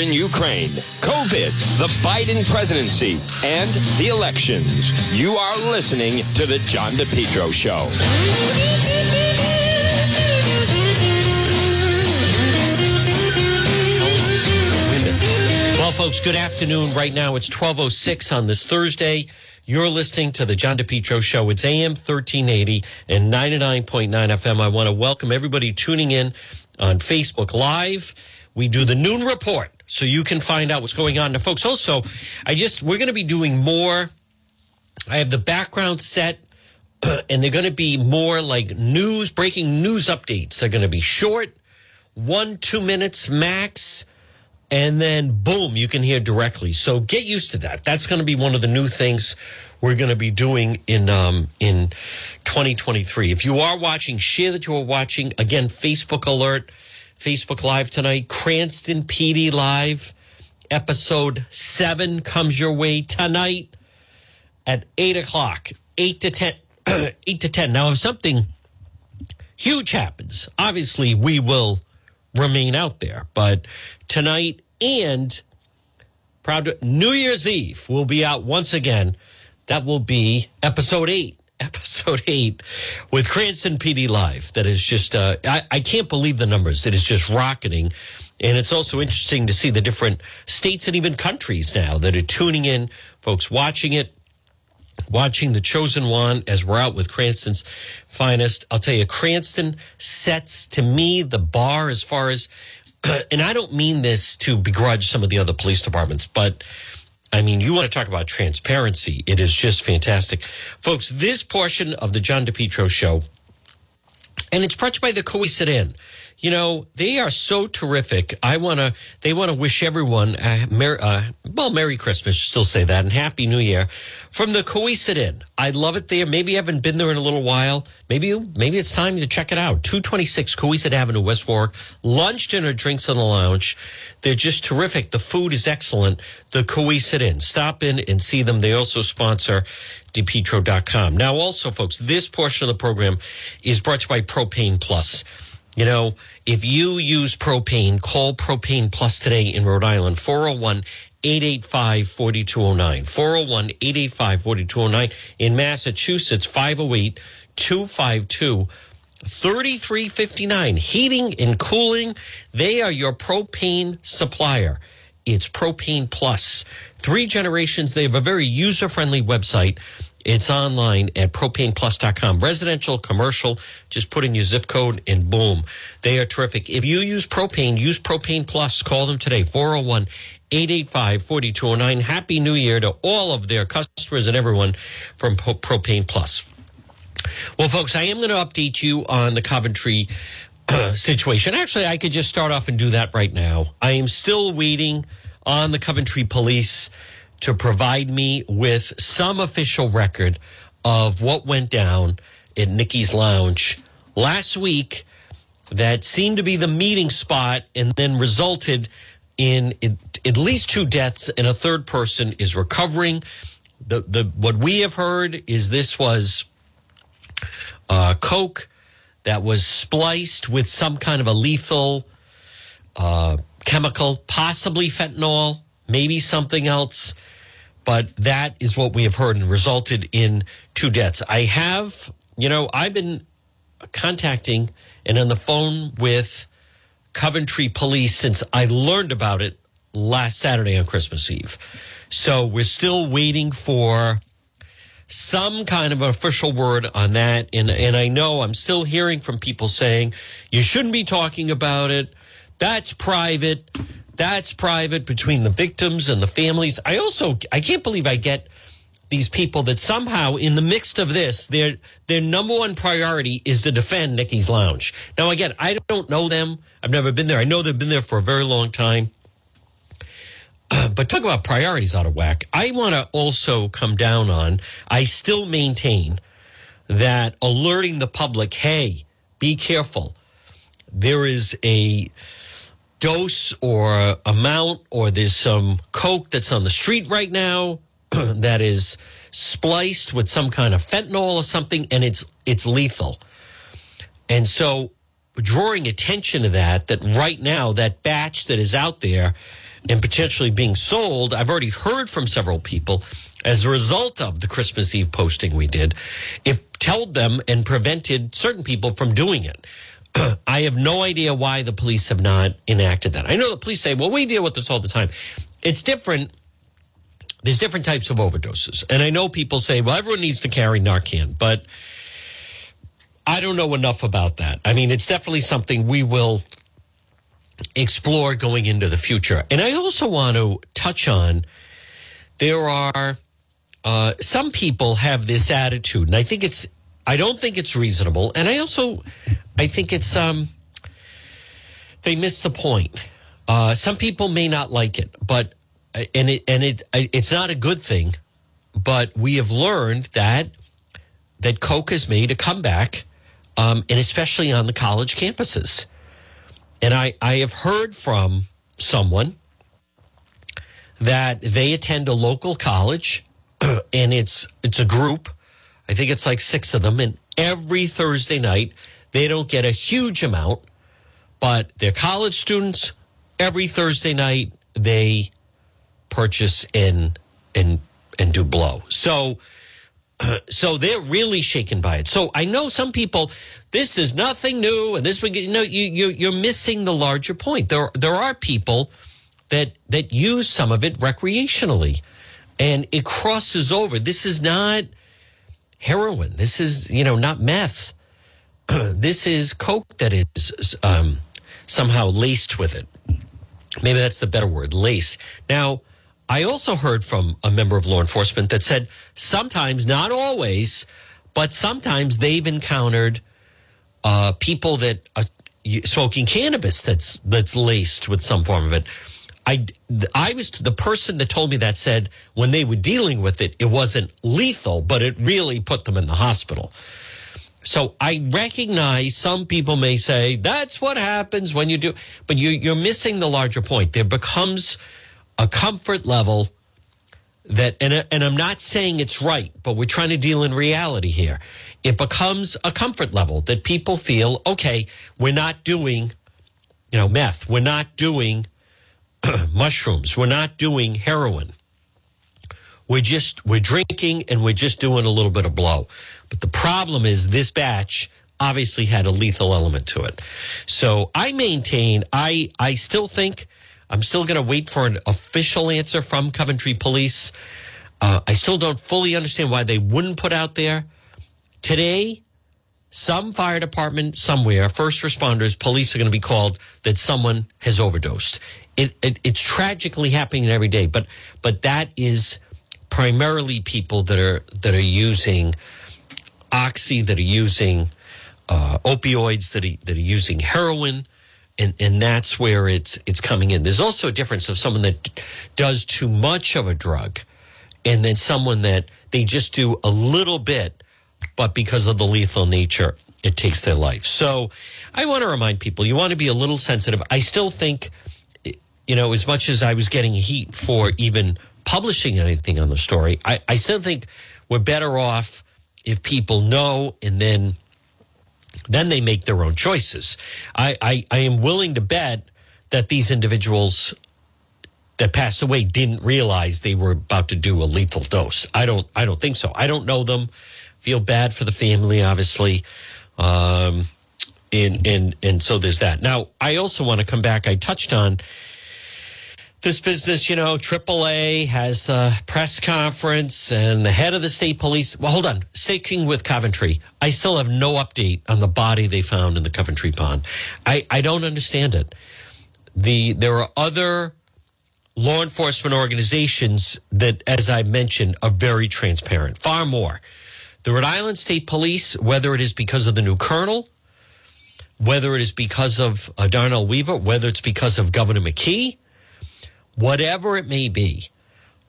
in Ukraine, COVID, the Biden presidency, and the elections. You are listening to The John DePetro Show. Well, folks, good afternoon. Right now it's 1206 on this Thursday. You're listening to the John DePetro Show. It's AM 1380 and 99.9 FM. I want to welcome everybody tuning in on Facebook Live. We do the noon report so you can find out what's going on. Now, folks, also, I just, we're going to be doing more. I have the background set and they're going to be more like news, breaking news updates. They're going to be short, one, two minutes max and then boom, you can hear directly. So get used to that. That's going to be one of the new things we're going to be doing in um, in 2023. If you are watching, share that you are watching. Again, Facebook alert, Facebook Live tonight, Cranston PD Live, episode seven comes your way tonight at eight o'clock, eight to ten, eight to ten. Now, if something huge happens, obviously we will remain out there, but tonight and proud to, New Year's Eve we'll be out once again. That will be episode eight. Episode eight with Cranston PD Live. That is just, uh, I, I can't believe the numbers. It is just rocketing. And it's also interesting to see the different states and even countries now that are tuning in, folks watching it, watching the chosen one as we're out with Cranston's finest. I'll tell you, Cranston sets to me the bar as far as and I don't mean this to begrudge some of the other police departments, but I mean, you want to talk about transparency. It is just fantastic. Folks, this portion of the John DePetro show, and it's brought to you by the Cowesett Inn you know, they are so terrific. I want to, they want to wish everyone, a uh, well, Merry Christmas, still say that, and Happy New Year from the Cowesett Inn. I love it there. Maybe you haven't been there in a little while. Maybe, maybe it's time to check it out. 226 Cowesett Avenue, West Warwick. Lunch, dinner, drinks in the lounge. They're just terrific. The food is excellent. The Cowesett Inn. Stop in and see them. They also sponsor DePetro.com. Now, also, folks, this portion of the program is brought to you by Propane Plus. You know, if you use propane, call Propane Plus today in Rhode Island, 401 885 4209. 401 885 4209. In Massachusetts, 508 252 3359. Heating and cooling, they are your propane supplier. It's Propane Plus. Three generations. They have a very user friendly website it's online at propaneplus.com. Residential, commercial, just put in your zip code and boom. They are terrific. If you use propane, use Propane Plus. Call them today, 401 885 4209. Happy New Year to all of their customers and everyone from Propane Plus. Well, folks, I am going to update you on the Coventry situation. Actually, I could just start off and do that right now. I am still waiting on the Coventry police to provide me with some official record of what went down at Nikki's Lounge last week that seemed to be the meeting spot and then resulted in at least two deaths and a third person is recovering. The, the what we have heard is this was uh, coke that was spliced with some kind of a lethal uh, chemical, possibly fentanyl, maybe something else. But that is what we have heard and resulted in two deaths. I have, you know, I've been contacting and on the phone with Coventry police since I learned about it last Saturday on Christmas Eve. So we're still waiting for some kind of official word on that. And, and I know I'm still hearing from people saying you shouldn't be talking about it. That's private. That's private between the victims and the families. I also I can't believe I get these people that somehow in the midst of this their their number one priority is to defend Nikki's Lounge. Now again, I don't know them. I've never been there. I know they've been there for a very long time. Uh, but talk about priorities out of whack. I want to also come down on I still maintain that alerting the public, hey, be careful. There is a dose or amount, or there's some coke that's on the street right now that is spliced with some kind of fentanyl or something, and it's it's lethal. And so, drawing attention to that, that right now that batch that is out there and potentially being sold. I've already heard from several people as a result of the Christmas Eve posting we did. It told them and prevented certain people from doing it. I have no idea why the police have not enacted that. I know the police say, well, we deal with this all the time. It's different. There's different types of overdoses. And I know people say, well, everyone needs to carry Narcan, but I don't know enough about that. I mean, it's definitely something we will explore going into the future. And I also want to touch on there are uh, some people have this attitude, and I think it's I don't think it's reasonable, and I also I think it's um they miss the point. Uh, some people may not like it, but and it and it it's not a good thing. But we have learned that that Coke has made a comeback, um, and especially on the college campuses. And I, I have heard from someone that they attend a local college and it's it's a group. I think it's like six of them. And every Thursday night, they don't get a huge amount, but they're college students. Every Thursday night, they purchase and and and do blow. So so they're really shaken by it. So I know some people, this is nothing new, and this would you know you, you you're missing the larger point. There there are people that that use some of it recreationally, and it crosses over. This is not heroin. This is you know not meth. this is coke that is um, somehow laced with it. Maybe that's the better word, lace. Now I also heard from a member of law enforcement that said sometimes, not always, but sometimes they've encountered uh, people that are smoking cannabis that's that's laced with some form of it. I I was the person that told me that said when they were dealing with it, it wasn't lethal, but it really put them in the hospital. So I recognize some people may say that's what happens when you do, but you, you're missing the larger point. There becomes a comfort level that, and, and I'm not saying it's right, but we're trying to deal in reality here. It becomes a comfort level that people feel, okay, we're not doing, you know, meth. We're not doing mushrooms. We're not doing heroin. We're just, we're drinking and we're just doing a little bit of blow. But the problem is this batch obviously had a lethal element to it. So I maintain, I, I still think I'm still going to wait for an official answer from Coventry Police. Uh, I still don't fully understand why they wouldn't put out there today. Some fire department somewhere, first responders, police are going to be called that someone has overdosed. It, it, it's tragically happening every day, but but that is primarily people that are that are using oxy, that are using uh, opioids, that are, that are using heroin and and that's where it's it's coming in. There's also a difference of someone that does too much of a drug, and then someone that they just do a little bit, but because of the lethal nature, it takes their life. So, I want to remind people: you want to be a little sensitive. I still think, you know, as much as I was getting heat for even publishing anything on the story, I, I still think we're better off if people know and then then they make their own choices. I, I, I am willing to bet that these individuals that passed away didn't realize they were about to do a lethal dose. I don't I don't think so. I don't know them. Feel bad for the family, obviously. Um, and and and so there's that. Now, I also want to come back. I touched on this business, you know, AAA has a press conference and the head of the state police. Well, hold on. Sticking with Coventry, I still have no update on the body they found in the Coventry pond. I, I don't understand it. The there are other law enforcement organizations that, as I mentioned, are very transparent, far more. The Rhode Island State Police, whether it is because of the new colonel, whether it is because of Darnell Weaver, whether it's because of Governor McKee, whatever it may be.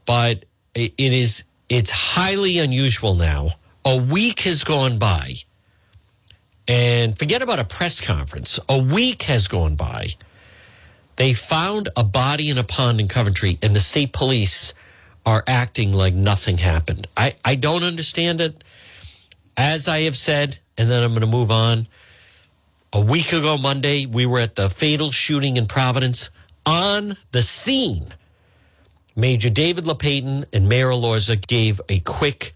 But it is it's highly unusual now. A week has gone by. And forget about a press conference. A week has gone by. They found a body in a pond in Coventry, and the state police are acting like nothing happened. I, I don't understand it. As I have said, and then I'm going to move on. A week ago, Monday, we were at the fatal shooting in Providence on the scene. Major David Lapatin and Mayor Elorza gave a quick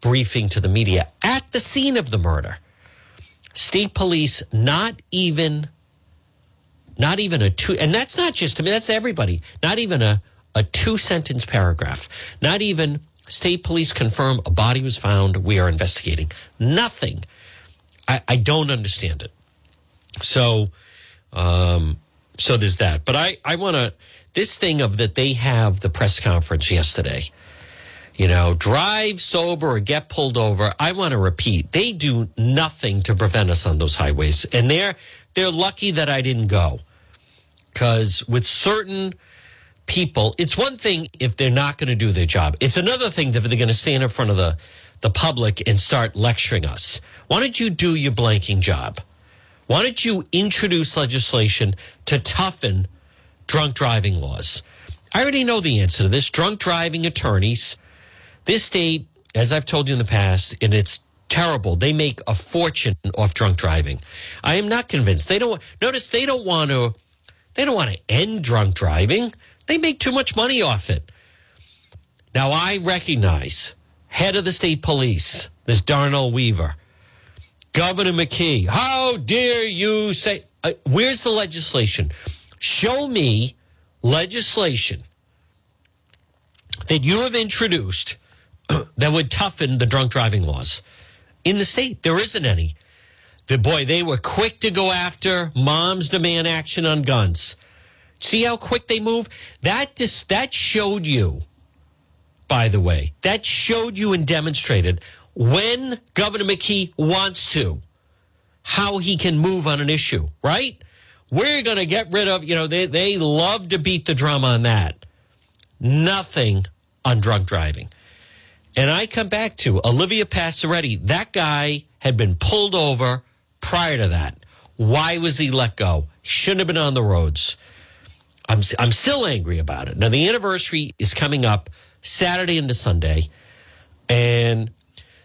briefing to the media at the scene of the murder. State police not even not even a two and that's not just I mean that's everybody. Not even a a two sentence paragraph. Not even state police confirm a body was found. We are investigating. Nothing. I, I don't understand it. So um so there's that. But I, I want to, this thing of that they have the press conference yesterday, you know, drive sober or get pulled over. I want to repeat, they do nothing to prevent us on those highways. And they're, they're lucky that I didn't go because with certain people, it's one thing if they're not going to do their job. It's another thing if they're going to stand in front of the, the public and start lecturing us. Why don't you do your blanking job? Why don't you introduce legislation to toughen drunk driving laws? I already know the answer to this. Drunk driving attorneys, this state, as I've told you in the past, and it's terrible. They make a fortune off drunk driving. I am not convinced. They don't notice they don't want to they don't want to end drunk driving. They make too much money off it. Now I recognize head of the state police, this Darnell Weaver. Governor McKee, how dare you say, uh, where's the legislation? Show me legislation that you have introduced that would toughen the drunk driving laws in the state. There isn't any. The boy, they were quick to go after moms demand action on guns. See how quick they move? That just, that showed you, by the way, that showed you and demonstrated when Governor McKee wants to, how he can move on an issue, right? We're going to get rid of, you know, they, they love to beat the drum on that. Nothing on drunk driving. And I come back to Olivia Passaretti. That guy had been pulled over prior to that. Why was he let go? Shouldn't have been on the roads. I'm, I'm still angry about it. Now, the anniversary is coming up Saturday into Sunday. And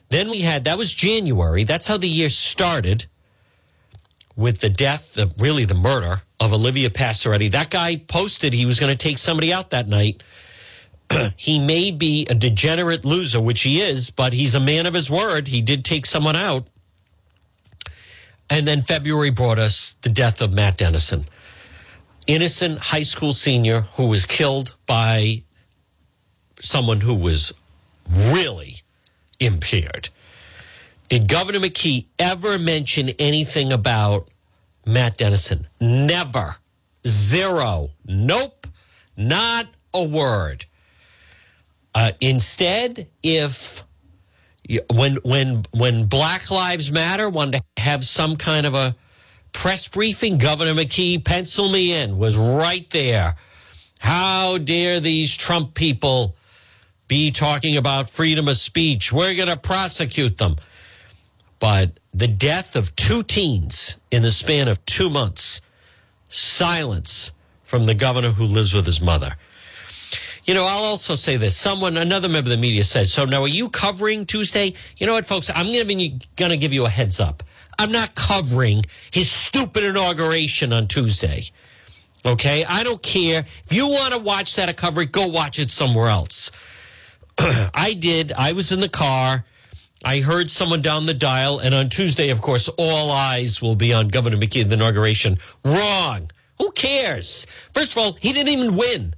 then we had, that was January. That's how the year started with the death, the, really the murder of Olivia Passaretti. That guy posted he was going to take somebody out that night. he may be a degenerate loser, which he is, but he's a man of his word. He did take someone out. And then February brought us the death of Matt Dennison, innocent high school senior who was killed by someone who was really impaired. Did Governor McKee ever mention anything about Matt Dennison? Never. Zero. Nope. Not a word. Uh, instead, if when when when Black Lives Matter wanted to have some kind of a press briefing, Governor McKee, pencil me in, was right there. How dare these Trump people be talking about freedom of speech? We're going to prosecute them. But the death of two teens in the span of two months, silence from the governor who lives with his mother. You know, I'll also say this. Someone, another member of the media said, so now are you covering Tuesday? You know what, folks? I'm going to give you a heads up. I'm not covering his stupid inauguration on Tuesday. Okay? I don't care. If you want to watch that cover it, go watch it somewhere else. I did. I was in the car. I heard someone down the dial, and on Tuesday, of course, all eyes will be on Governor McKee in the inauguration. Wrong. Who cares? First of all, he didn't even win.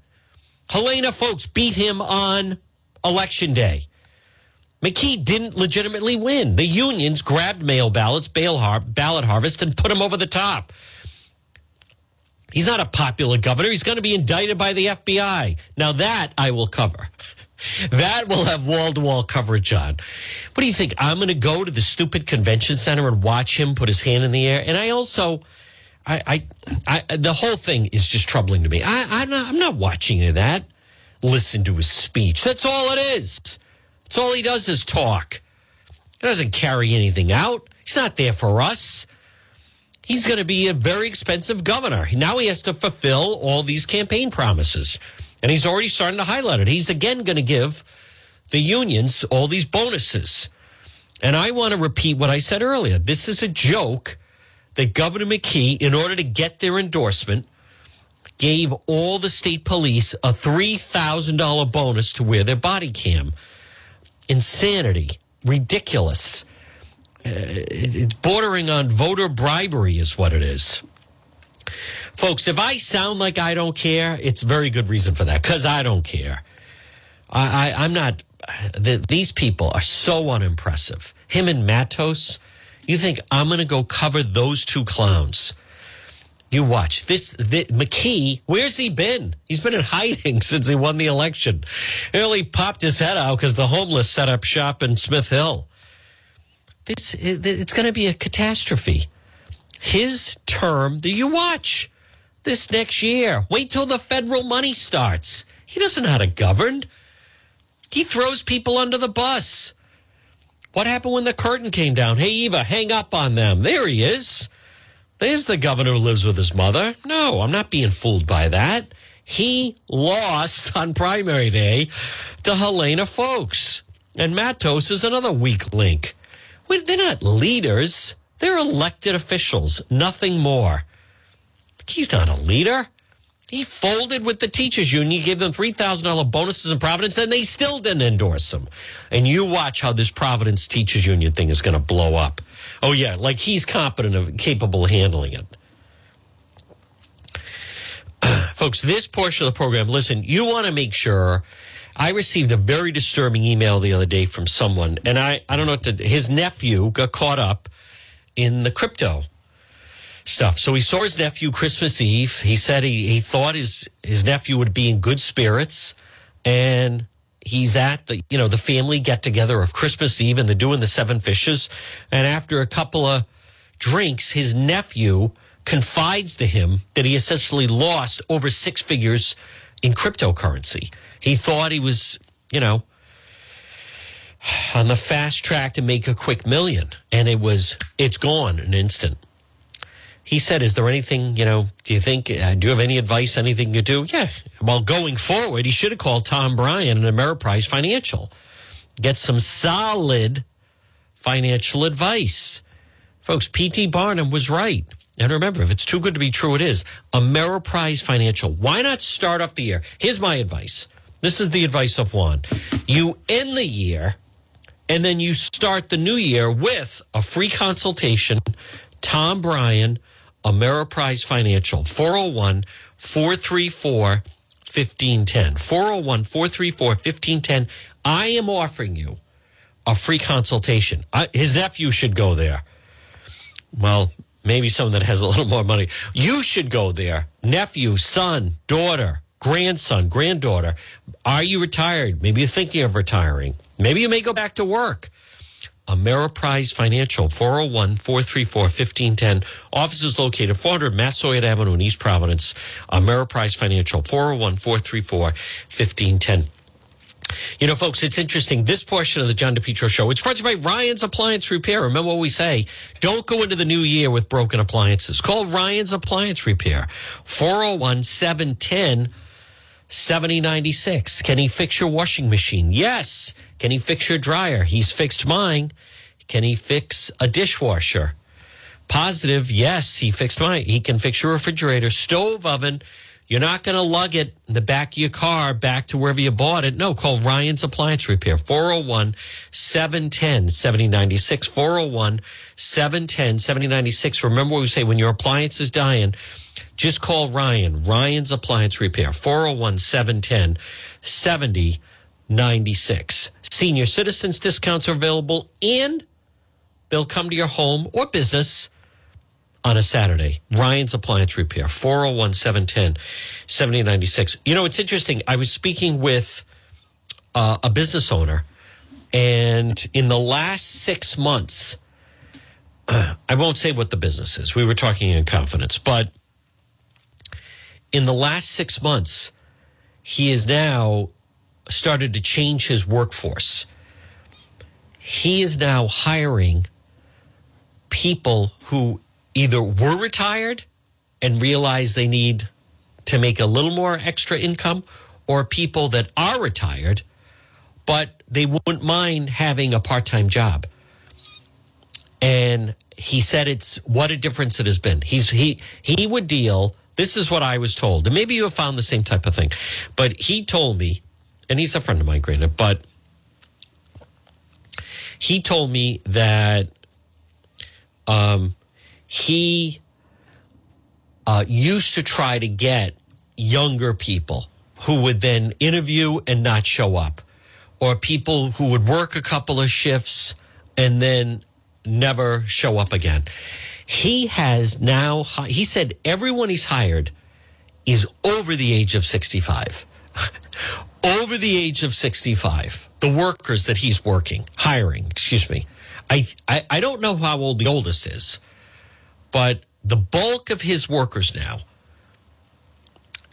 Helena Foulkes beat him on election day. McKee didn't legitimately win. The unions grabbed mail ballots, ballot harvest, and put him over the top. He's not a popular governor. He's going to be indicted by the FBI. Now, that I will cover. That will have wall to wall coverage on. What do you think? I'm going to go to the stupid convention center and watch him put his hand in the air. And I also, I, I, I the whole thing is just troubling to me. I, I'm not, I'm not watching any of that. Listen to his speech. That's all it is. That's all he does is talk. He doesn't carry anything out. He's not there for us. He's going to be a very expensive governor. Now he has to fulfill all these campaign promises. And he's already starting to highlight it. He's again going to give the unions all these bonuses. And I want to repeat what I said earlier. This is a joke that Governor McKee, in order to get their endorsement, gave all the state police a $3,000 bonus to wear their body cam. Insanity. Ridiculous. Uh, it's bordering on voter bribery, is what it is. Folks, if I sound like I don't care, it's very good reason for that because I don't care. I, I, am not, the, these people are so unimpressive. Him and Matos, you think I'm going to go cover those two clowns? You watch this. McKee, where's he been? He's been in hiding since he won the election. Early popped his head out because the homeless set up shop in Smith Hill. This it's going to be a catastrophe. His term, that you watch this next year. Wait till the federal money starts. He doesn't know how to govern. He throws people under the bus. What happened when the curtain came down? Hey, Eva, hang up on them. There he is. There's the governor who lives with his mother. No, I'm not being fooled by that. He lost on primary day to Helena Foulkes. And Matos is another weak link. They're not leaders, they're elected officials, nothing more. He's not a leader. He folded with the teachers union, gave them $3,000 bonuses in Providence, and they still didn't endorse him. And you watch how this Providence teachers union thing is going to blow up. Oh, yeah, like he's competent and capable of handling it. Folks, this portion of the program, listen, you want to make sure. I received a very disturbing email the other day from someone, and I, I don't know what to, his nephew got caught up in the crypto stuff. So he saw his nephew Christmas Eve. He said he, he thought his, his nephew would be in good spirits. And he's at the, you know, the family get together of Christmas Eve and they're doing the seven fishes. And after a couple of drinks, his nephew confides to him that he essentially lost over six figures in cryptocurrency. He thought he was, you know, on the fast track to make a quick million. And it was, it's gone in an instant he said, "Is there anything you know? Do you think? Uh, do you have any advice? Anything you do? Yeah. Well, going forward, he should have called Tom Bryan and Ameriprise Financial, get some solid financial advice, folks. P.T. Barnum was right. And remember, if it's too good to be true, it is. Ameriprise Financial. Why not start off the year? Here's my advice. This is the advice of Juan. You end the year and then you start the new year with a free consultation. Tom Bryan Ameriprise Financial, 401 434 1510. 401 434 1510. I am offering you a free consultation. I, his nephew should go there. Well, maybe someone that has a little more money. You should go there. Nephew, son, daughter, grandson, granddaughter. Are you retired? Maybe you're thinking of retiring. Maybe you may go back to work. Ameriprise Financial, 401 434 1510. Offices located 400 Massasoit Avenue in East Providence. Ameriprise Financial, 401 434 1510. You know, folks, it's interesting. This portion of the John DePetro show, it's you by Ryan's Appliance Repair. Remember what we say. Don't go into the new year with broken appliances. Call Ryan's Appliance Repair, 401 710 7096. Can he fix your washing machine? Yes. Can he fix your dryer? He's fixed mine. Can he fix a dishwasher? Positive, yes, he fixed mine. He can fix your refrigerator, stove, oven. You're not going to lug it in the back of your car back to wherever you bought it. No, call Ryan's Appliance Repair, 401 710 7096. 401 710 7096. Remember what we say when your appliance is dying, just call Ryan, Ryan's Appliance Repair, 401 710 7096. Senior citizens discounts are available and they'll come to your home or business on a Saturday. Ryan's Appliance Repair, 401 710 7096. You know, it's interesting. I was speaking with uh, a business owner, and in the last six months, uh, I won't say what the business is. We were talking in confidence, but in the last six months, he has now started to change his workforce. He is now hiring people who either were retired and realize they need to make a little more extra income, or people that are retired, but they wouldn't mind having a part time job. And he said it's what a difference it has been. He's he he would deal This is what I was told. And maybe you have found the same type of thing. But he told me, and he's a friend of mine, granted, but he told me that um, he uh, used to try to get younger people who would then interview and not show up, or people who would work a couple of shifts and then never show up again. He has now, he said everyone he's hired is over the age of 65. over the age of 65. The workers that he's working, hiring, excuse me. I, I, I don't know how old the oldest is, but the bulk of his workers now,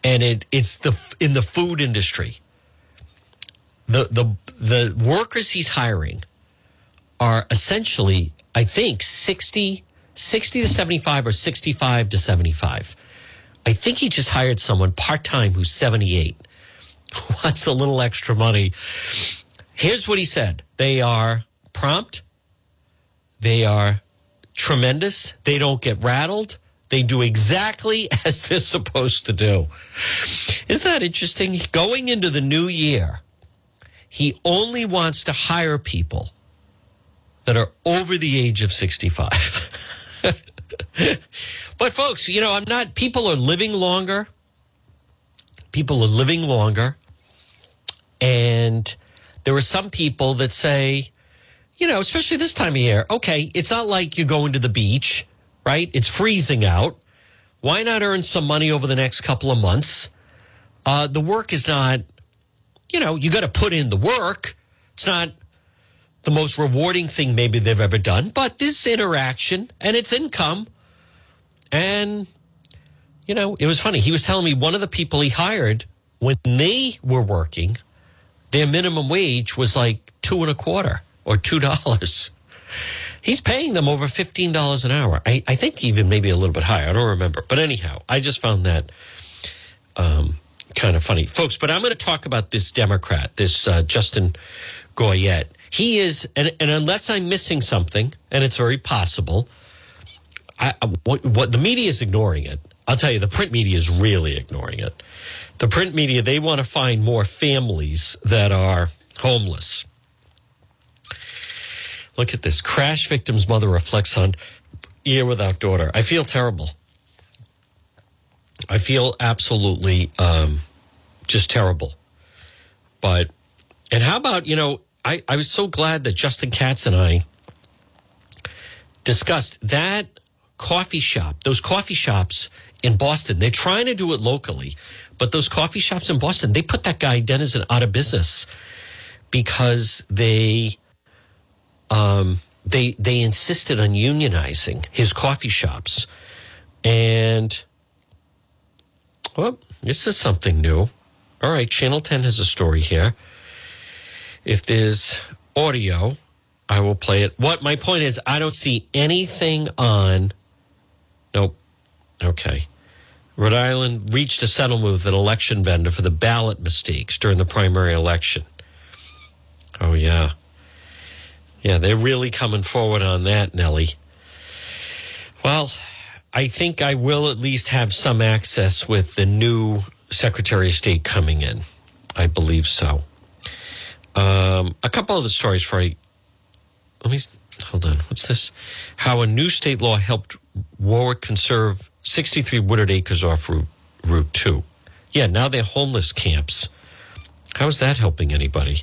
and it, it's the in the food industry. The the the workers he's hiring are essentially, I think, 60, 60 to 75 or 65 to 75. I think he just hired someone part time who's 78, wants a little extra money. Here's what he said they are prompt, they are tremendous, they don't get rattled. They do exactly as they're supposed to do. Isn't that interesting? Going into the new year, he only wants to hire people that are over the age of 65. but folks, you know, I'm not, people are living longer. People are living longer. And there are some people that say, you know, especially this time of year, okay, it's not like you're going to the beach, right? It's freezing out. Why not earn some money over the next couple of months? Uh, the work is not, you know, you got to put in the work. It's not the most rewarding thing maybe they've ever done, but this interaction and it's income. And, you know, it was funny. He was telling me one of the people he hired when they were working, their minimum wage was like two and a quarter or two dollars. He's paying them over fifteen dollars an hour. I, I think even maybe a little bit higher. I don't remember. But anyhow, I just found that um, kind of funny, folks. But I'm going to talk about this Democrat, this uh, Justin Goyette. He is, and, and, unless I'm missing something, and it's very possible, I, what, what the media is ignoring it. I'll tell you, the print media is really ignoring it. The print media, they want to find more families that are homeless. Look at this. Crash victim's mother reflects on year without daughter. I feel terrible. I feel absolutely um, just terrible. But, and how about, you know, I, I was so glad that Justin Katz and I discussed that coffee shop, those coffee shops in Boston. They're trying to do it locally, but those coffee shops in Boston, they put that guy Denizen out of business because they um, they they insisted on unionizing his coffee shops, and well, this is something new. All right, Channel Ten has a story here. If there's audio, I will play it. What my point is, I don't see anything on. Nope. Okay. Rhode Island reached a settlement with an election vendor for the ballot mistakes during the primary election. Oh, yeah. Yeah, they're really coming forward on that, Nellie. Well, I think I will at least have some access with the new Secretary of State coming in. I believe so. Um, a couple of the stories for I. Let me hold on. What's this? How a new state law helped Warwick conserve 63 wooded acres off Route, Route 2. Yeah, now they're homeless camps. How is that helping anybody?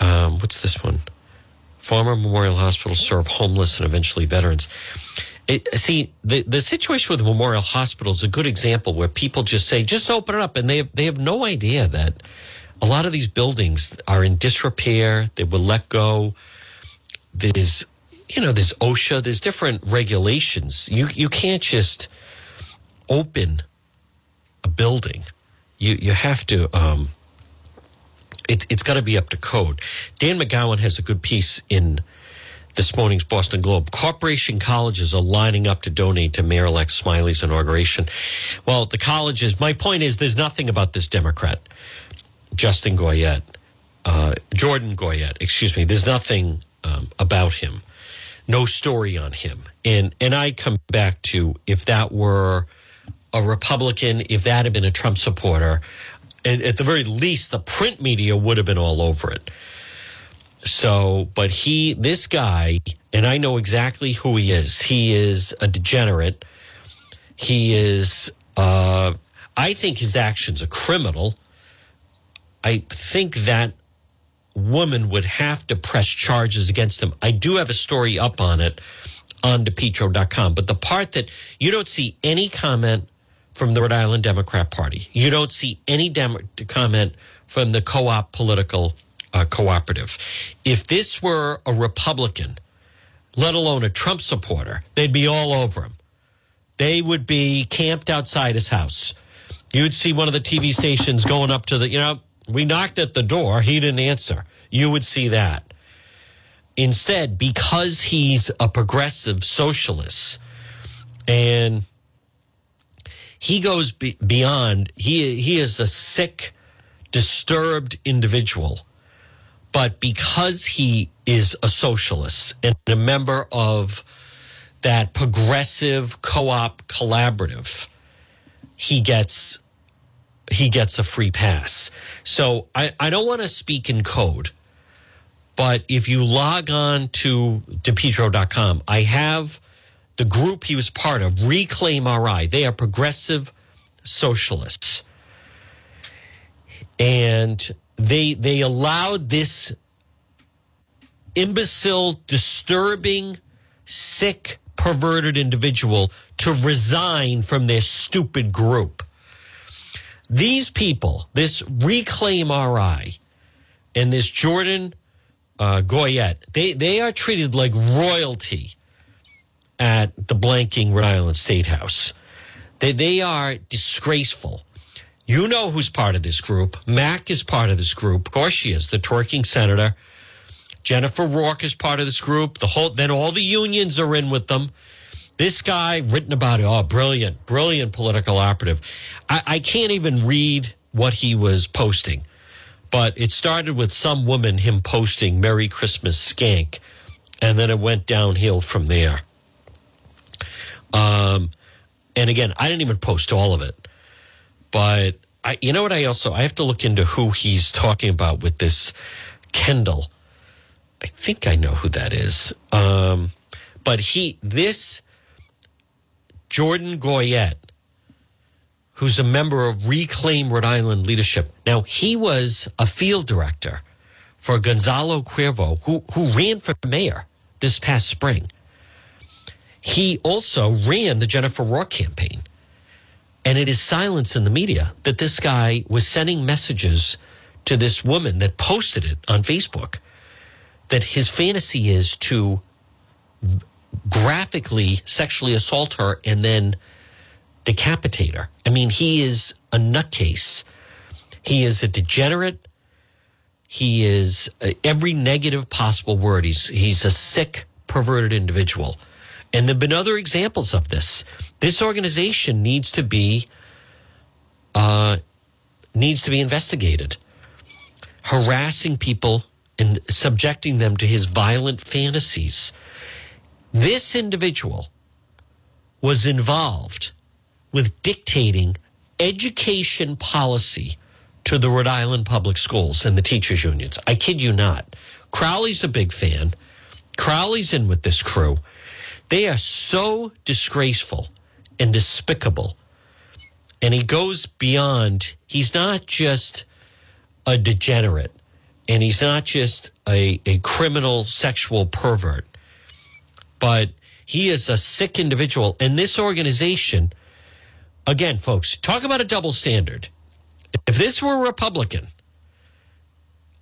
Um, what's this one? Former Memorial Hospital serve homeless and eventually veterans. It, see, the, the situation with Memorial Hospital is a good example where people just say, just open it up. And they have, they have no idea that a lot of these buildings are in disrepair. They were let go. There's, you know, there's OSHA, there's different regulations. You, you can't just open a building. You, you have to, um, it, it's got to be up to code. Dan McGowan has a good piece in this morning's Boston Globe. Corporation colleges are lining up to donate to Mayor elect Smiley's inauguration. Well, the colleges, my point is there's nothing about this Democrat, Justin Goyette, uh, Jordan Goyette, excuse me. There's nothing um, about him, no story on him. And, and I come back to if that were a Republican, if that had been a Trump supporter, at, at the very least, the print media would have been all over it. So, but he, this guy, and I know exactly who he is. He is a degenerate. He is, uh, I think his actions are criminal. I think that woman would have to press charges against him. I do have a story up on it on depetro.com. But the part that you don't see any comment from the Rhode Island Democrat Party, you don't see any dem- comment from the co op political uh, cooperative. If this were a Republican, let alone a Trump supporter, they'd be all over him. They would be camped outside his house. You'd see one of the TV stations going up to the, you know, we knocked at the door. He didn't answer. You would see that. Instead, because he's a progressive socialist and he goes be- beyond, he, he is a sick, disturbed individual. But because he is a socialist and a member of that progressive co-op collaborative, he gets he gets a free pass. So I, I don't want to speak in code, but if you log on to depetro.com, I have the group he was part of, Reclaim RI. They are progressive socialists. And they they allowed this imbecile, disturbing, sick, perverted individual to resign from their stupid group. These people, this Reclaim RI and this Jordan uh, Goyette, they, they are treated like royalty at the blanking Rhode Island State House. They, they are disgraceful. You know who's part of this group. Mack is part of this group. Of course she is, the twerking senator. Jennifer Rourke is part of this group. The whole then all the unions are in with them. This guy written about it. Oh, brilliant, brilliant political operative. I, I can't even read what he was posting, but it started with some woman him posting "Merry Christmas, Skank," and then it went downhill from there. Um, and again, I didn't even post all of it, but I, you know what? I also I have to look into who he's talking about with this Kendall. I think I know who that is. Um, but he this Jordan Goyette, who's a member of Reclaim Rhode Island Leadership. Now, he was a field director for Gonzalo Cuervo, who, who ran for mayor this past spring. He also ran the Jennifer Rourke campaign. And it is silence in the media that this guy was sending messages to this woman that posted it on Facebook that his fantasy is to graphically sexually assault her and then decapitate her. I mean, he is a nutcase. He is a degenerate. He is uh, every negative possible word. He's he's a sick, perverted individual. And there've been other examples of this. This organization needs to be uh, needs to be investigated. Harassing people and subjecting them to his violent fantasies. This individual was involved with dictating education policy to the Rhode Island public schools and the teachers unions. I kid you not. Crowley's a big fan. Crowley's in with this crew. They are so disgraceful and despicable. And he goes beyond, he's not just a degenerate and he's not just a, a criminal sexual pervert but he is a sick individual. And this organization, again, folks, talk about a double standard. If this were Republican,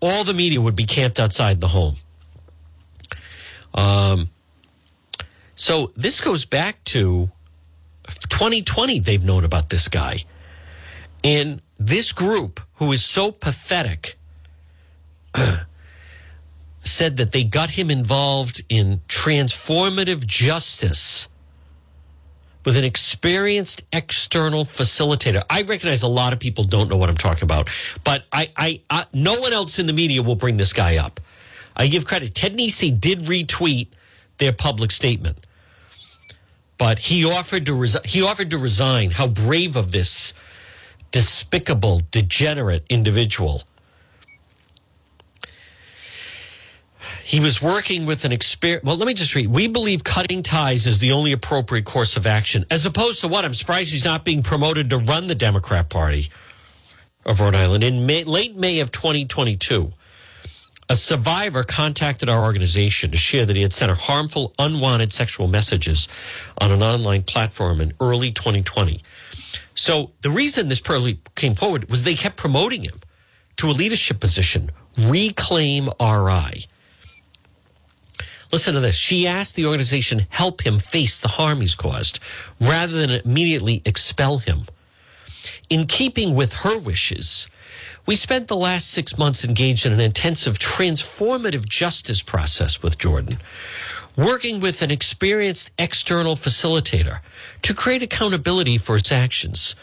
all the media would be camped outside the home. Um, so this goes back to 2020. They've known about this guy. And this group, who is so pathetic, said that they got him involved in transformative justice with an experienced external facilitator. I recognize a lot of people don't know what I'm talking about, but I, I, I no one else in the media will bring this guy up. I give credit. Ted Nesi did retweet their public statement. But he offered to resi- he offered to resign. How brave of this despicable, degenerate individual. He was working with an expert. Well, let me just read. We believe cutting ties is the only appropriate course of action, as opposed to what? I'm surprised he's not being promoted to run the Democrat Party of Rhode Island. In May, late May of 2022, a survivor contacted our organization to share that he had sent her harmful, unwanted sexual messages on an online platform in early 2020. So the reason this Pearly came forward was they kept promoting him to a leadership position, Reclaim RI. Listen to this. She asked the organization help him face the harm he's caused rather than immediately expel him. In keeping with her wishes, we spent the last six months engaged in an intensive transformative justice process with Jordan, working with an experienced external facilitator to create accountability for its actions.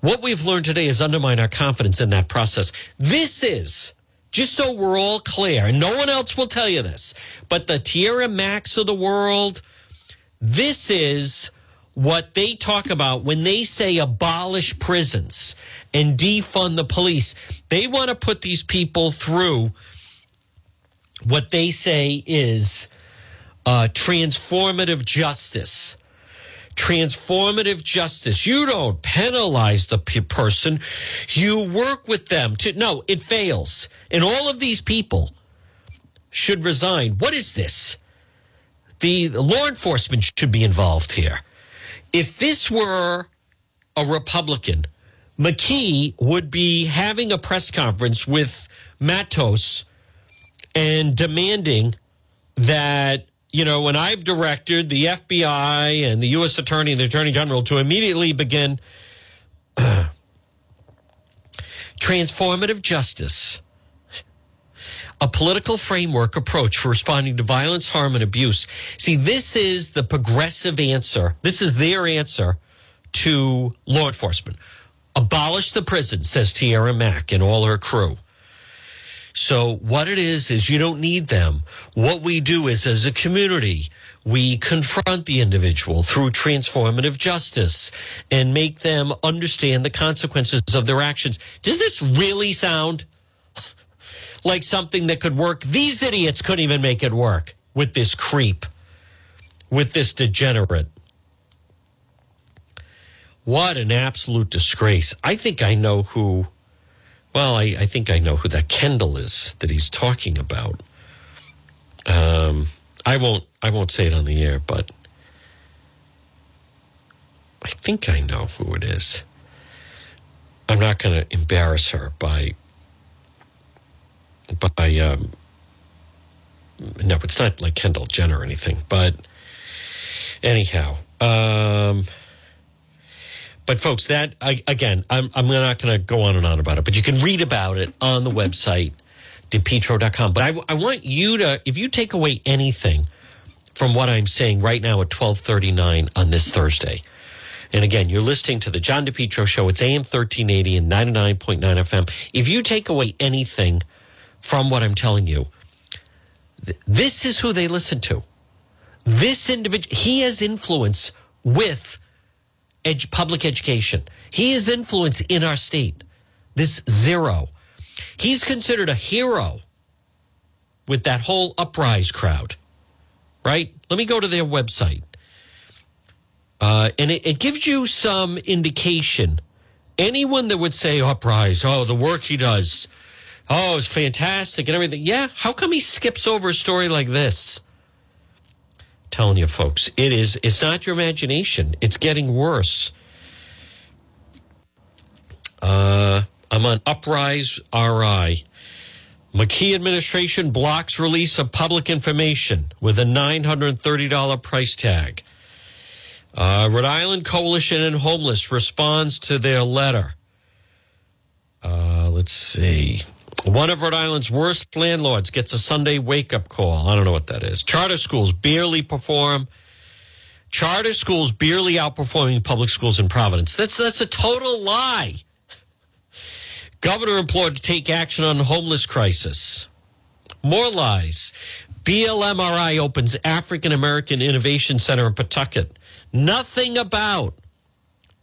What we've learned today has undermined our confidence in that process. This is just so we're all clear, and no one else will tell you this, but the Tierra Macks of the world, this is what they talk about when they say abolish prisons and defund the police. They want to put these people through what they say is uh, transformative justice. Transformative justice. You don't penalize the person, you work with them to. No, it fails. And all of these people should resign. What is this? The, the law enforcement should be involved here. If this were a Republican, McKee would be having a press conference with Matos and demanding that, you know, when I've directed the FBI and the U.S. Attorney and the Attorney General to immediately begin transformative justice, a political framework approach for responding to violence, harm, and abuse. See, this is the progressive answer. This is their answer to law enforcement. Abolish the prison, says Tierra Mack and all her crew. So, what it is, is you don't need them. What we do is, as a community, we confront the individual through transformative justice and make them understand the consequences of their actions. Does this really sound like something that could work? These idiots couldn't even make it work with this creep, with this degenerate. What an absolute disgrace. I think I know who, well, I, I think I know who that Kendall is that he's talking about. Um, I won't, I won't say it on the air, but I think I know who it is. I'm not going to embarrass her by, by, um, no, it's not like Kendall Jenner or anything, but anyhow, um, but folks, that I, again, I'm I'm not going to go on and on about it, but you can read about it on the website depetro.com. But I, I want you to, if you take away anything from what I'm saying right now at 1239 on this Thursday, and again, you're listening to the John DePetro show. It's AM 1380 and 99.9 FM. If you take away anything from what I'm telling you, th- this is who they listen to. This individual, he has influence with public education. He has influence in our state. This zero. He's considered a hero with that whole uprise crowd, right? Let me go to their website. Uh, and it, it gives you some indication. Anyone that would say uprise, oh, the work he does, oh, it's fantastic and everything. Yeah, how come he skips over a story like this? Telling you folks. It is it's not your imagination. It's getting worse. Uh, i'm on uprise ri mckee administration blocks release of public information with a $930 price tag. Uh, rhode island coalition and homeless responds to their letter. Uh, let's see one of Rhode Island's worst landlords gets a Sunday wake up call. I don't know what that is. Charter schools barely perform. Charter schools barely outperforming public schools in Providence. That's that's a total lie. Governor implored to take action on homeless crisis. More lies. BLMRI opens African American Innovation Center in Pawtucket. Nothing about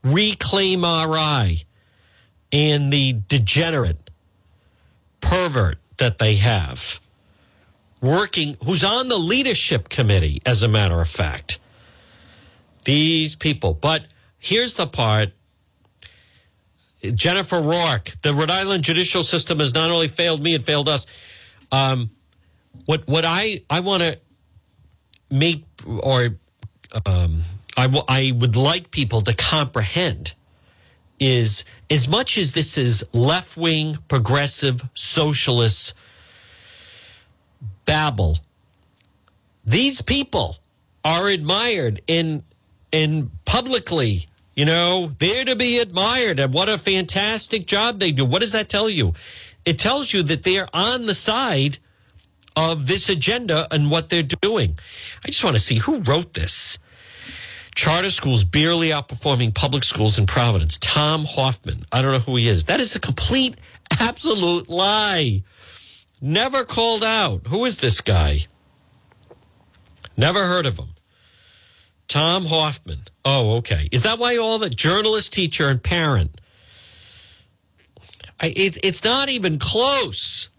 Reclaim RI and the degenerate pervert that they have working, who's on the leadership committee, as a matter of fact. These people. But here's the part Jennifer Rourke, the Rhode Island judicial system has not only failed me, it failed us. Um, what what I I want to make or um, I, w- I would like people to comprehend is as much as this is left wing, progressive, socialist babble, these people are admired in in publicly. You know, they're to be admired, and what a fantastic job they do. What does that tell you? It tells you that they're on the side of this agenda and what they're doing. I just want to see who wrote this. Charter schools barely outperforming public schools in Providence. Tom Hoffman. I don't know who he is. That is a complete, absolute lie. Never called out. Who is this guy? Never heard of him. Tom Hoffman. Oh, okay. Is that why all the journalist, teacher, and parent? I, it, it's not even close.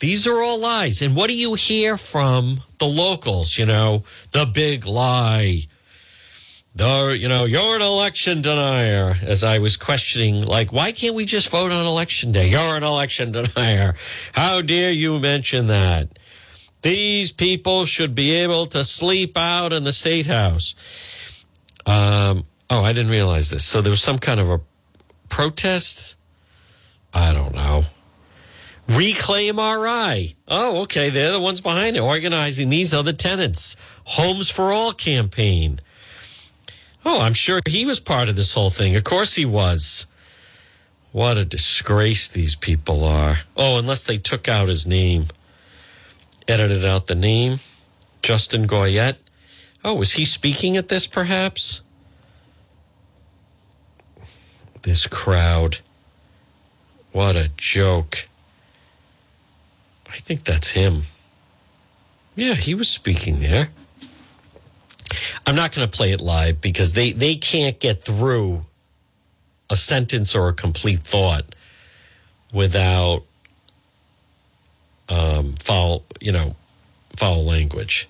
These are all lies. And what do you hear from the locals? You know, the big lie. The, you know, you're an election denier. As I was questioning, like, why can't we just vote on election day? You're an election denier. How dare you mention that? These people should be able to sleep out in the state house. Um, oh, I didn't realize this. So there was some kind of a protest. I don't know. Reclaim RI. Oh, okay. They're the ones behind it, organizing these other tenants. Homes for All campaign. Oh, I'm sure he was part of this whole thing. Of course he was. What a disgrace these people are. Oh, unless they took out his name, edited out the name. Justin Goyette. Oh, was he speaking at this perhaps? This crowd. What a joke. I think that's him. Yeah, he was speaking there. I'm not going to play it live because they, they can't get through a sentence or a complete thought without um, foul, you know, foul language.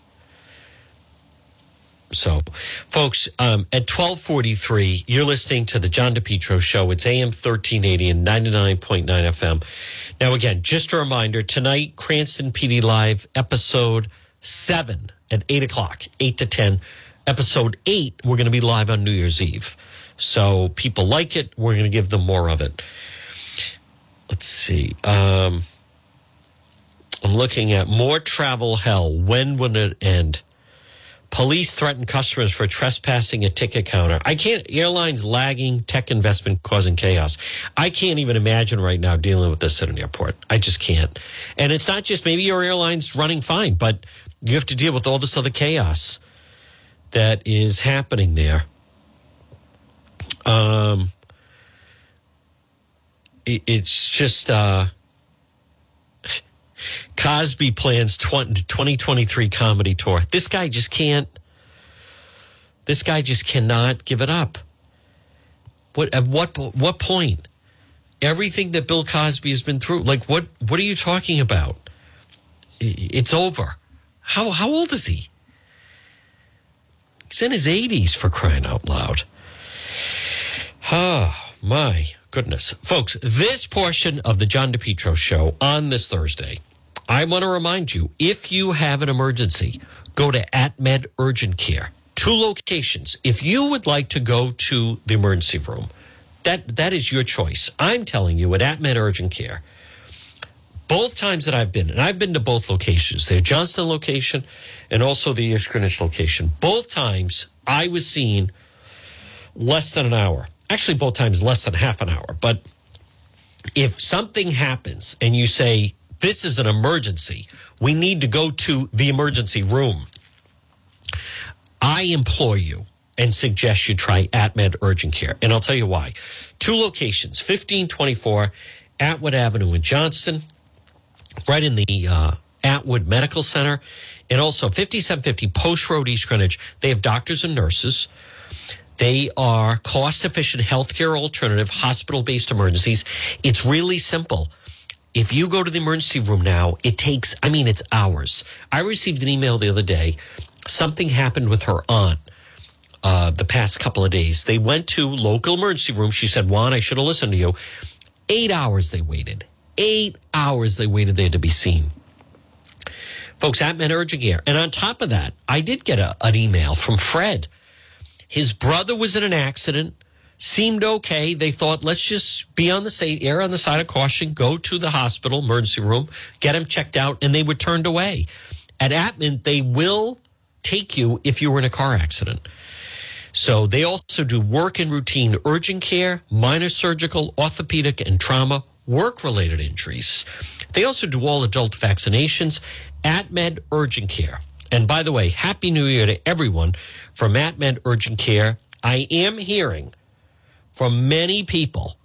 So, folks, um, at 1243, you're listening to the John DePetro show. It's AM 1380 and 99.9 FM. Now, again, just a reminder, tonight, Cranston PD Live, episode 7 at 8 o'clock, 8 to 10. Episode 8, we're going to be live on New Year's Eve. So, people like it. We're going to give them more of it. Let's see. Um, I'm looking at more travel hell. When will it end? Police threaten customers for trespassing a ticket counter. I can't, airlines lagging, tech investment causing chaos. I can't even imagine right now dealing with this at an airport. I just can't. And it's not just maybe your airline's running fine, but you have to deal with all this other chaos that is happening there. Um, it, it's just, uh, Cosby plans 20, 2023 comedy tour. This guy just can't. This guy just cannot give it up. What at what what point? Everything that Bill Cosby has been through, like what what are you talking about? It's over. How how old is he? He's in his 80s for crying out loud. Ah, oh, my goodness. Folks, this portion of the John DePetro show on this Thursday I want to remind you if you have an emergency, go to AtMed Urgent Care. Two locations. If you would like to go to the emergency room, that that is your choice. I'm telling you at AtMed Urgent Care. Both times that I've been, and I've been to both locations, the Johnston location and also the East Greenwich location. Both times I was seen less than an hour. Actually, both times less than half an hour. But if something happens and you say, this is an emergency. We need to go to the emergency room. I implore you and suggest you try AtMed Urgent Care. And I'll tell you why. Two locations 1524 Atwood Avenue in Johnston, right in the uh, Atwood Medical Center, and also 5750 Post Road, East Greenwich. They have doctors and nurses. They are cost efficient healthcare alternative, hospital based emergencies. It's really simple. If you go to the emergency room now, it takes, I mean, it's hours. I received an email the other day. Something happened with her aunt uh, the past couple of days. They went to local emergency room. She said, Juan, I should have listened to you. Eight hours they waited. Eight hours they waited there to be seen. Folks, that meant urgent care. And on top of that, I did get a, an email from Fred. His brother was in an accident, seemed okay. They thought, let's just be on the safe, air on the side of caution, go to the hospital, emergency room, get him checked out, and they were turned away. At AtMed, they will take you if you were in a car accident. So they also do work and routine urgent care, minor surgical, orthopedic, and trauma, work related injuries. They also do all adult vaccinations at Med Urgent Care. And by the way, Happy New Year to everyone from AtMed Urgent Care. I am hearing from many people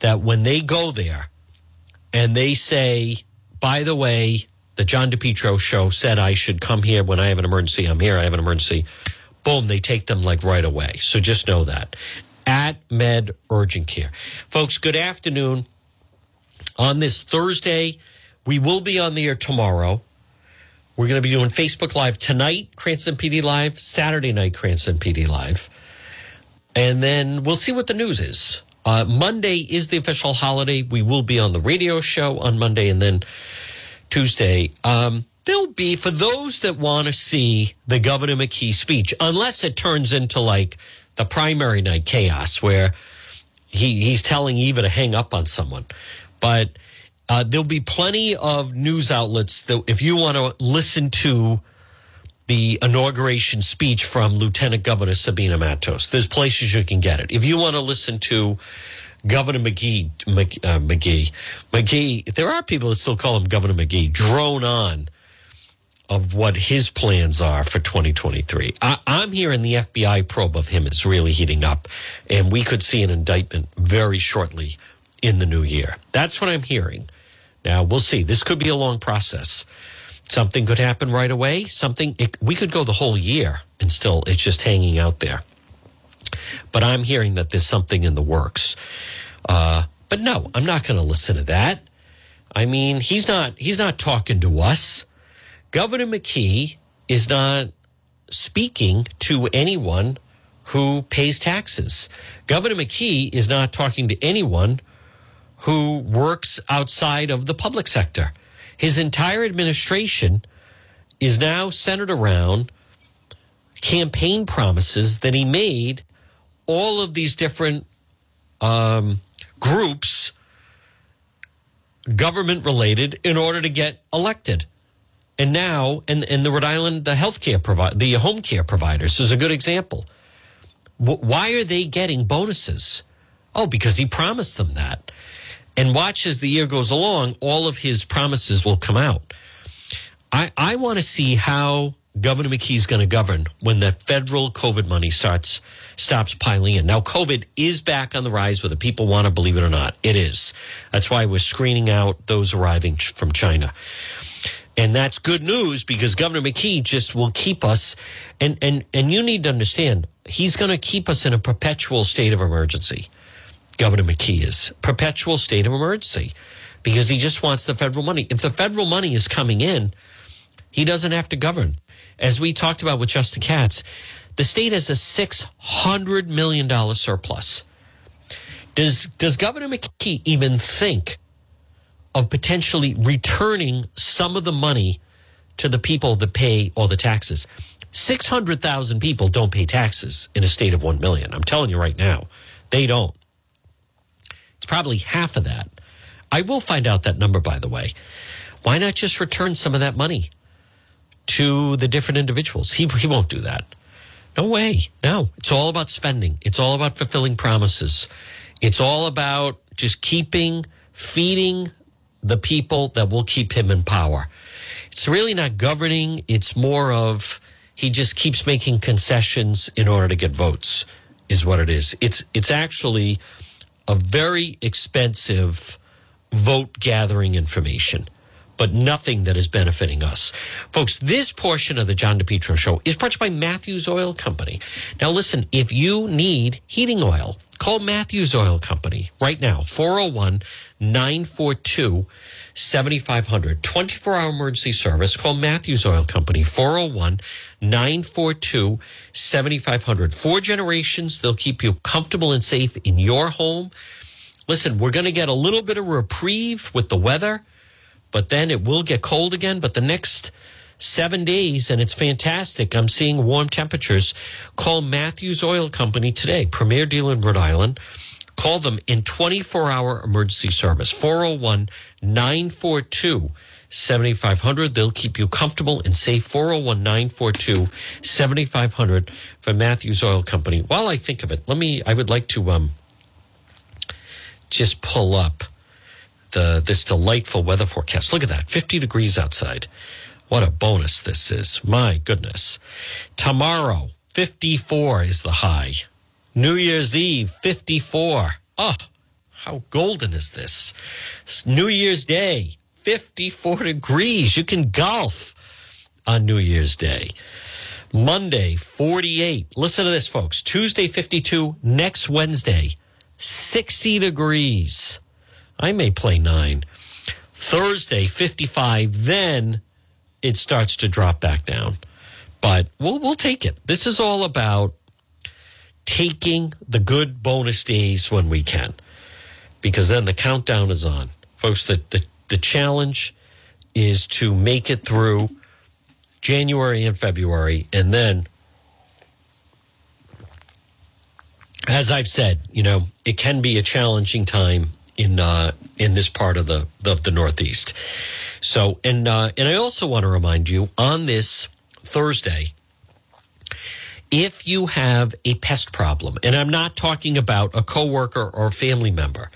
that when they go there and they say, by the way, the John DePetro show said I should come here when I have an emergency. I'm here. I have an emergency. Boom, they take them like right away. So just know that. At Med Urgent Care. Folks, good afternoon. On this Thursday, we will be on the air tomorrow. We're going to be doing Facebook Live tonight, Cranston PD Live, Saturday night, Cranston PD Live. And then we'll see what the news is. Uh, Monday is the official holiday. We will be on the radio show on Monday and then Tuesday. Um, there'll be, for those that want to see the Governor McKee speech, unless it turns into like the primary night chaos where he, he's telling Eva to hang up on someone. But uh, there'll be plenty of news outlets that if you want to listen to the inauguration speech from Lieutenant Governor Sabina Matos, there's places you can get it. If you want to listen to Governor McGee, uh, McGee, McGee, there are people that still call him Governor McGee, drone on of what his plans are for 2023. I, I'm hearing the FBI probe of him is really heating up, and we could see an indictment very shortly in the new year. That's what I'm hearing. Now we'll see. This could be a long process. Something could happen right away. Something it, we could go the whole year and still it's just hanging out there. But I'm hearing that there's something in the works. Uh, but no, I'm not going to listen to that. I mean, he's not he's not talking to us. Governor McKee is not speaking to anyone who pays taxes. Governor McKee is not talking to anyone who works outside of the public sector. His entire administration is now centered around campaign promises that he made all of these different um, groups, government related, in order to get elected. And now, in, in the Rhode Island, the healthcare provider, the home care providers is a good example. Why are they getting bonuses? Oh, because he promised them that and watch as the year goes along, all of his promises will come out. I, I want to see how Governor McKee is going to govern when the federal COVID money starts stops piling in. Now, COVID is back on the rise, whether people want to believe it or not. It is. That's why we're screening out those arriving from China. And that's good news because Governor McKee just will keep us and and and you need to understand he's going to keep us in a perpetual state of emergency. Governor McKee is perpetual state of emergency because he just wants the federal money. If the federal money is coming in, he doesn't have to govern. As we talked about with Justin Katz, the state has a $600 million surplus. Does, does Governor McKee even think of potentially returning some of the money to the people that pay all the taxes? 600,000 people don't pay taxes in a state of 1 million. I'm telling you right now, they don't. It's probably half of that. I will find out that number, by the way. Why not just return some of that money to the different individuals? He, he won't do that. No way. No, it's all about spending. It's all about fulfilling promises. It's all about just keeping, feeding the people that will keep him in power. It's really not governing. It's more of he just keeps making concessions in order to get votes is what it is. It's, it's actually a very expensive vote gathering information. but nothing that is benefiting us. Folks, this portion of the John DePetro show is brought to you by Matthews Oil Company. Now, listen, if you need heating oil, call Matthews Oil Company right now, 401 942 7500. 24 hour emergency service. Call Matthews Oil Company, 401 942 7500. Four generations, they'll keep you comfortable and safe in your home. Listen, we're going to get a little bit of reprieve with the weather but then it will get cold again. But the next seven days, and it's fantastic. I'm seeing warm temperatures. Call Matthews Oil Company today, premier dealer in Rhode Island. Call them in 24 hour emergency service, 401 942 7500. They'll keep you comfortable and safe. 401 942 7500 for Matthews Oil Company. While I think of it, let me, I would like to um, just pull up the this delightful weather forecast. Look at that, 50 degrees outside. What a bonus this is. My goodness. Tomorrow, 54 is the high. New Year's Eve, 54. Oh, how golden is this? New Year's Day, 54 degrees. You can golf on New Year's Day. Monday, 48. Listen to this, folks. Tuesday, 52. Next Wednesday, 60 degrees. I may play nine. Thursday, 55. Then it starts to drop back down. But we'll, we'll take it. This is all about taking the good bonus days when we can, because then the countdown is on. Folks, the, the, the challenge is to make it through January and February. And then, as I've said, you know, it can be a challenging time in uh, in this part of the of the Northeast. So, and uh, and I also want to remind you on this Thursday, if you have a pest problem, and I'm not talking about a coworker or family member,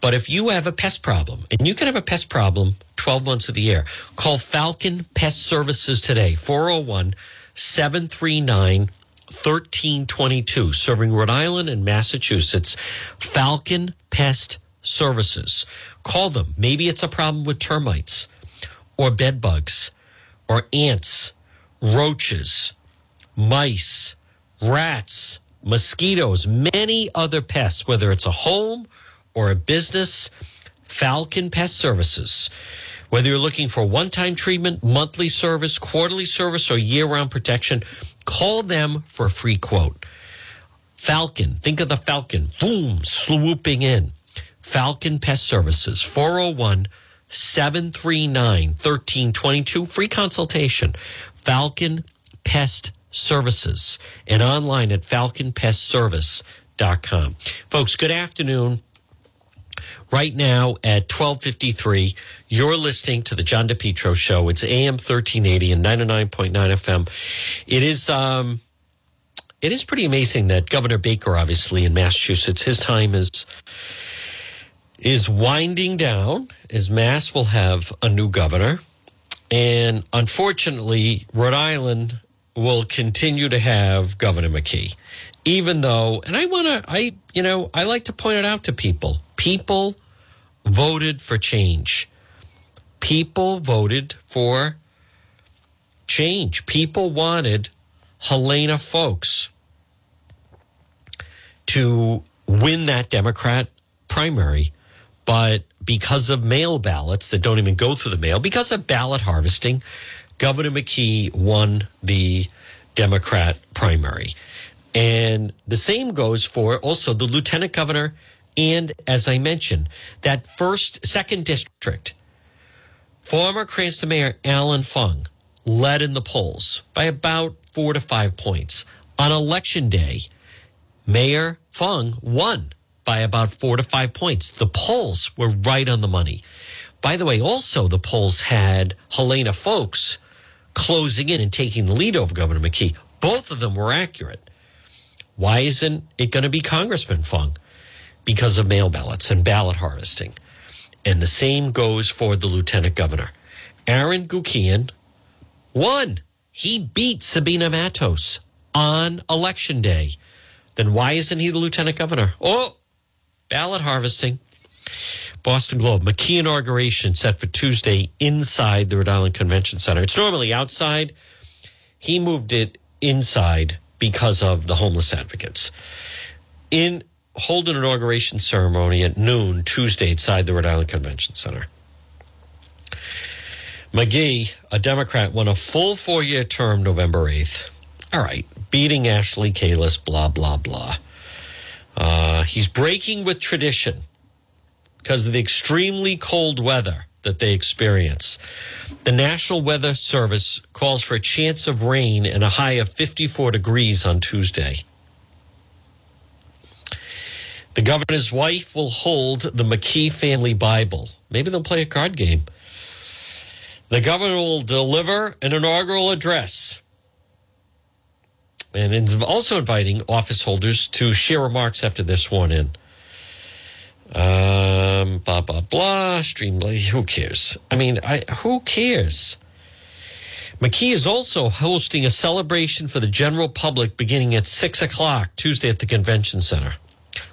but if you have a pest problem, and you can have a pest problem 12 months of the year, call Falcon Pest Services today, 401 739 1322, serving Rhode Island and Massachusetts. Falcon Pest services. Call them. Maybe it's a problem with termites or bed bugs or ants, roaches, mice, rats, mosquitoes, many other pests, whether it's a home or a business. Falcon Pest Services. Whether you're looking for one time treatment, monthly service, quarterly service, or year round protection, call them for a free quote. Falcon, think of the Falcon, boom, swooping in. Falcon Pest Services, 401 739 1322. Free consultation. Falcon Pest Services and online at falconpestservice.com. Folks, good afternoon. Right now at 1253, you're listening to the John DePetro show. It's AM 1380 and 99.9 FM. It is, um, it is pretty amazing that Governor Baker, obviously in Massachusetts, his time is is winding down as Mass will have a new governor. And unfortunately, Rhode Island will continue to have Governor McKee. Even though, and I want to, I, you know, I like to point it out to people. People voted for change. People voted for change. People wanted Helena Foulkes to win that Democrat primary but because of mail ballots that don't even go through the mail, because of ballot harvesting, Governor McKee won the Democrat primary. And the same goes for also the lieutenant governor. And as I mentioned, that first, second district, former Cranston Mayor Allan Fung led in the polls by about four to five points. On election day, Mayor Fung won by about four to five points. The polls were right on the money. By the way, also the polls had Helena Foulkes closing in and taking the lead over Governor McKee. Both of them were accurate. Why isn't it going to be Congressman Fung? Because of mail ballots and ballot harvesting. And the same goes for the lieutenant governor. Aaron Guckian won. He beat Sabina Matos on election day. Then why isn't he the lieutenant governor? Oh, ballot harvesting. Boston Globe. McKee inauguration set for Tuesday inside the Rhode Island Convention Center. It's normally outside. He moved it inside because of the homeless advocates. In hold an inauguration ceremony at noon Tuesday inside the Rhode Island Convention Center. McKee, a Democrat, won a full four year term November 8th. All right, beating Ashley Kalus, blah, blah, blah. Uh, he's breaking with tradition because of the extremely cold weather that they experience. The National Weather Service calls for a chance of rain and a high of 54 degrees on Tuesday. The governor's wife will hold the McKee family Bible. Maybe they'll play a card game. The governor will deliver an inaugural address and is also inviting office holders to share remarks after they're sworn in. Um, blah blah blah. Streamly. Who cares? I mean, I who cares? McKee is also hosting a celebration for the general public beginning at six o'clock Tuesday at the convention center.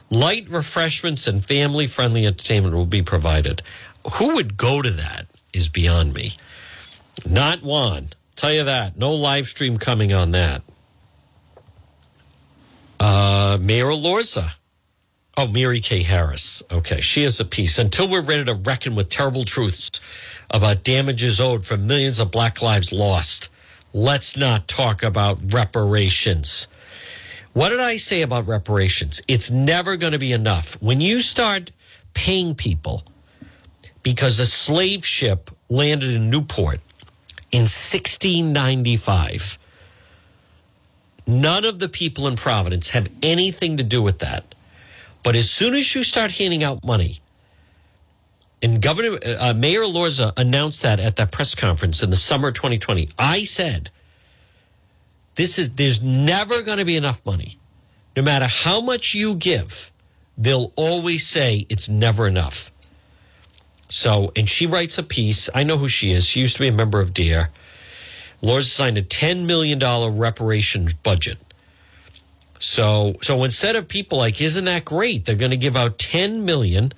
Light refreshments and family friendly entertainment will be provided. Who would go to that is beyond me. Not one. Tell you that. No live stream coming on that. Uh, Mayor Elorza. Oh, Mary Kay Harris. Okay, she has a piece. Until we're ready to reckon with terrible truths about damages owed for millions of black lives lost, let's not talk about reparations. What did I say about reparations? It's never going to be enough. When you start paying people because a slave ship landed in Newport in 1695, none of the people in Providence have anything to do with that. But as soon as you start handing out money, and Governor uh, Mayor Lorza announced that at that press conference in the summer of 2020, I said, "This is there's never going to be enough money, no matter how much you give. They'll always say it's never enough." So, and she writes a piece. I know who she is. She used to be a member of DARE. Lorza signed a $10 million reparation budget. So, so instead of people like, isn't that great? They're going to give out 10 million,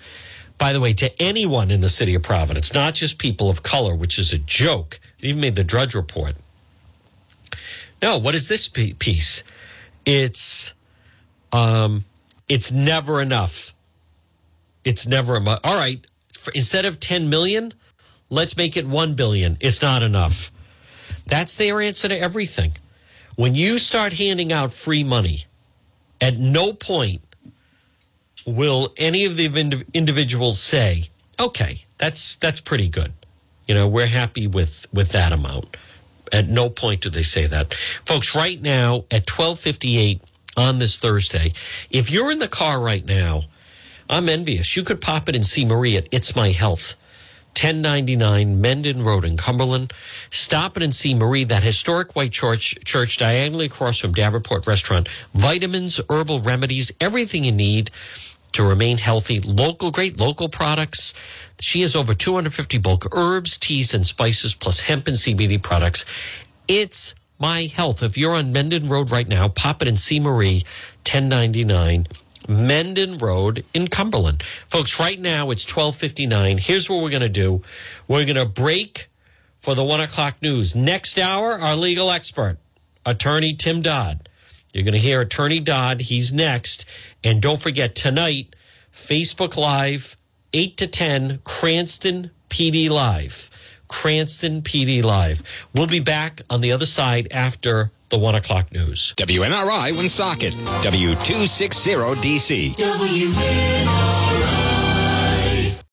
by the way, to anyone in the city of Providence, not just people of color, which is a joke. It even made the Drudge Report. No, what is this piece? It's, um, it's never enough. It's never enough. All right. Instead of 10 million, let's make it 1 billion. It's not enough. That's their answer to everything. When you start handing out free money, at no point will any of the individuals say, "Okay, that's that's pretty good." You know, we're happy with with that amount. At no point do they say that. Folks, right now at 12:58 on this Thursday, if you're in the car right now, I'm envious. You could pop it and see Marie at It's My Health. 1099 Mendon Road in Cumberland. Stop it and see Marie, that historic white church, church diagonally across from Davenport Restaurant. Vitamins, herbal remedies, everything you need to remain healthy. Local, great local products. She has over 250 bulk herbs, teas, and spices, plus hemp and CBD products. It's my health. If you're on Mendon Road right now, pop it and see Marie, 1099 Mendon Road in Cumberland. Folks, right now it's 1259. Here's what we're going to do. We're going to break for the one o'clock news. Next hour, our legal expert, attorney Tim Dodd. You're going to hear attorney Dodd. He's next. And don't forget tonight, Facebook Live, 8 to 10, Cranston PD Live. Cranston PD Live. We'll be back on the other side after the one o'clock news. WNRI Woonsocket, W260DC. WNRI.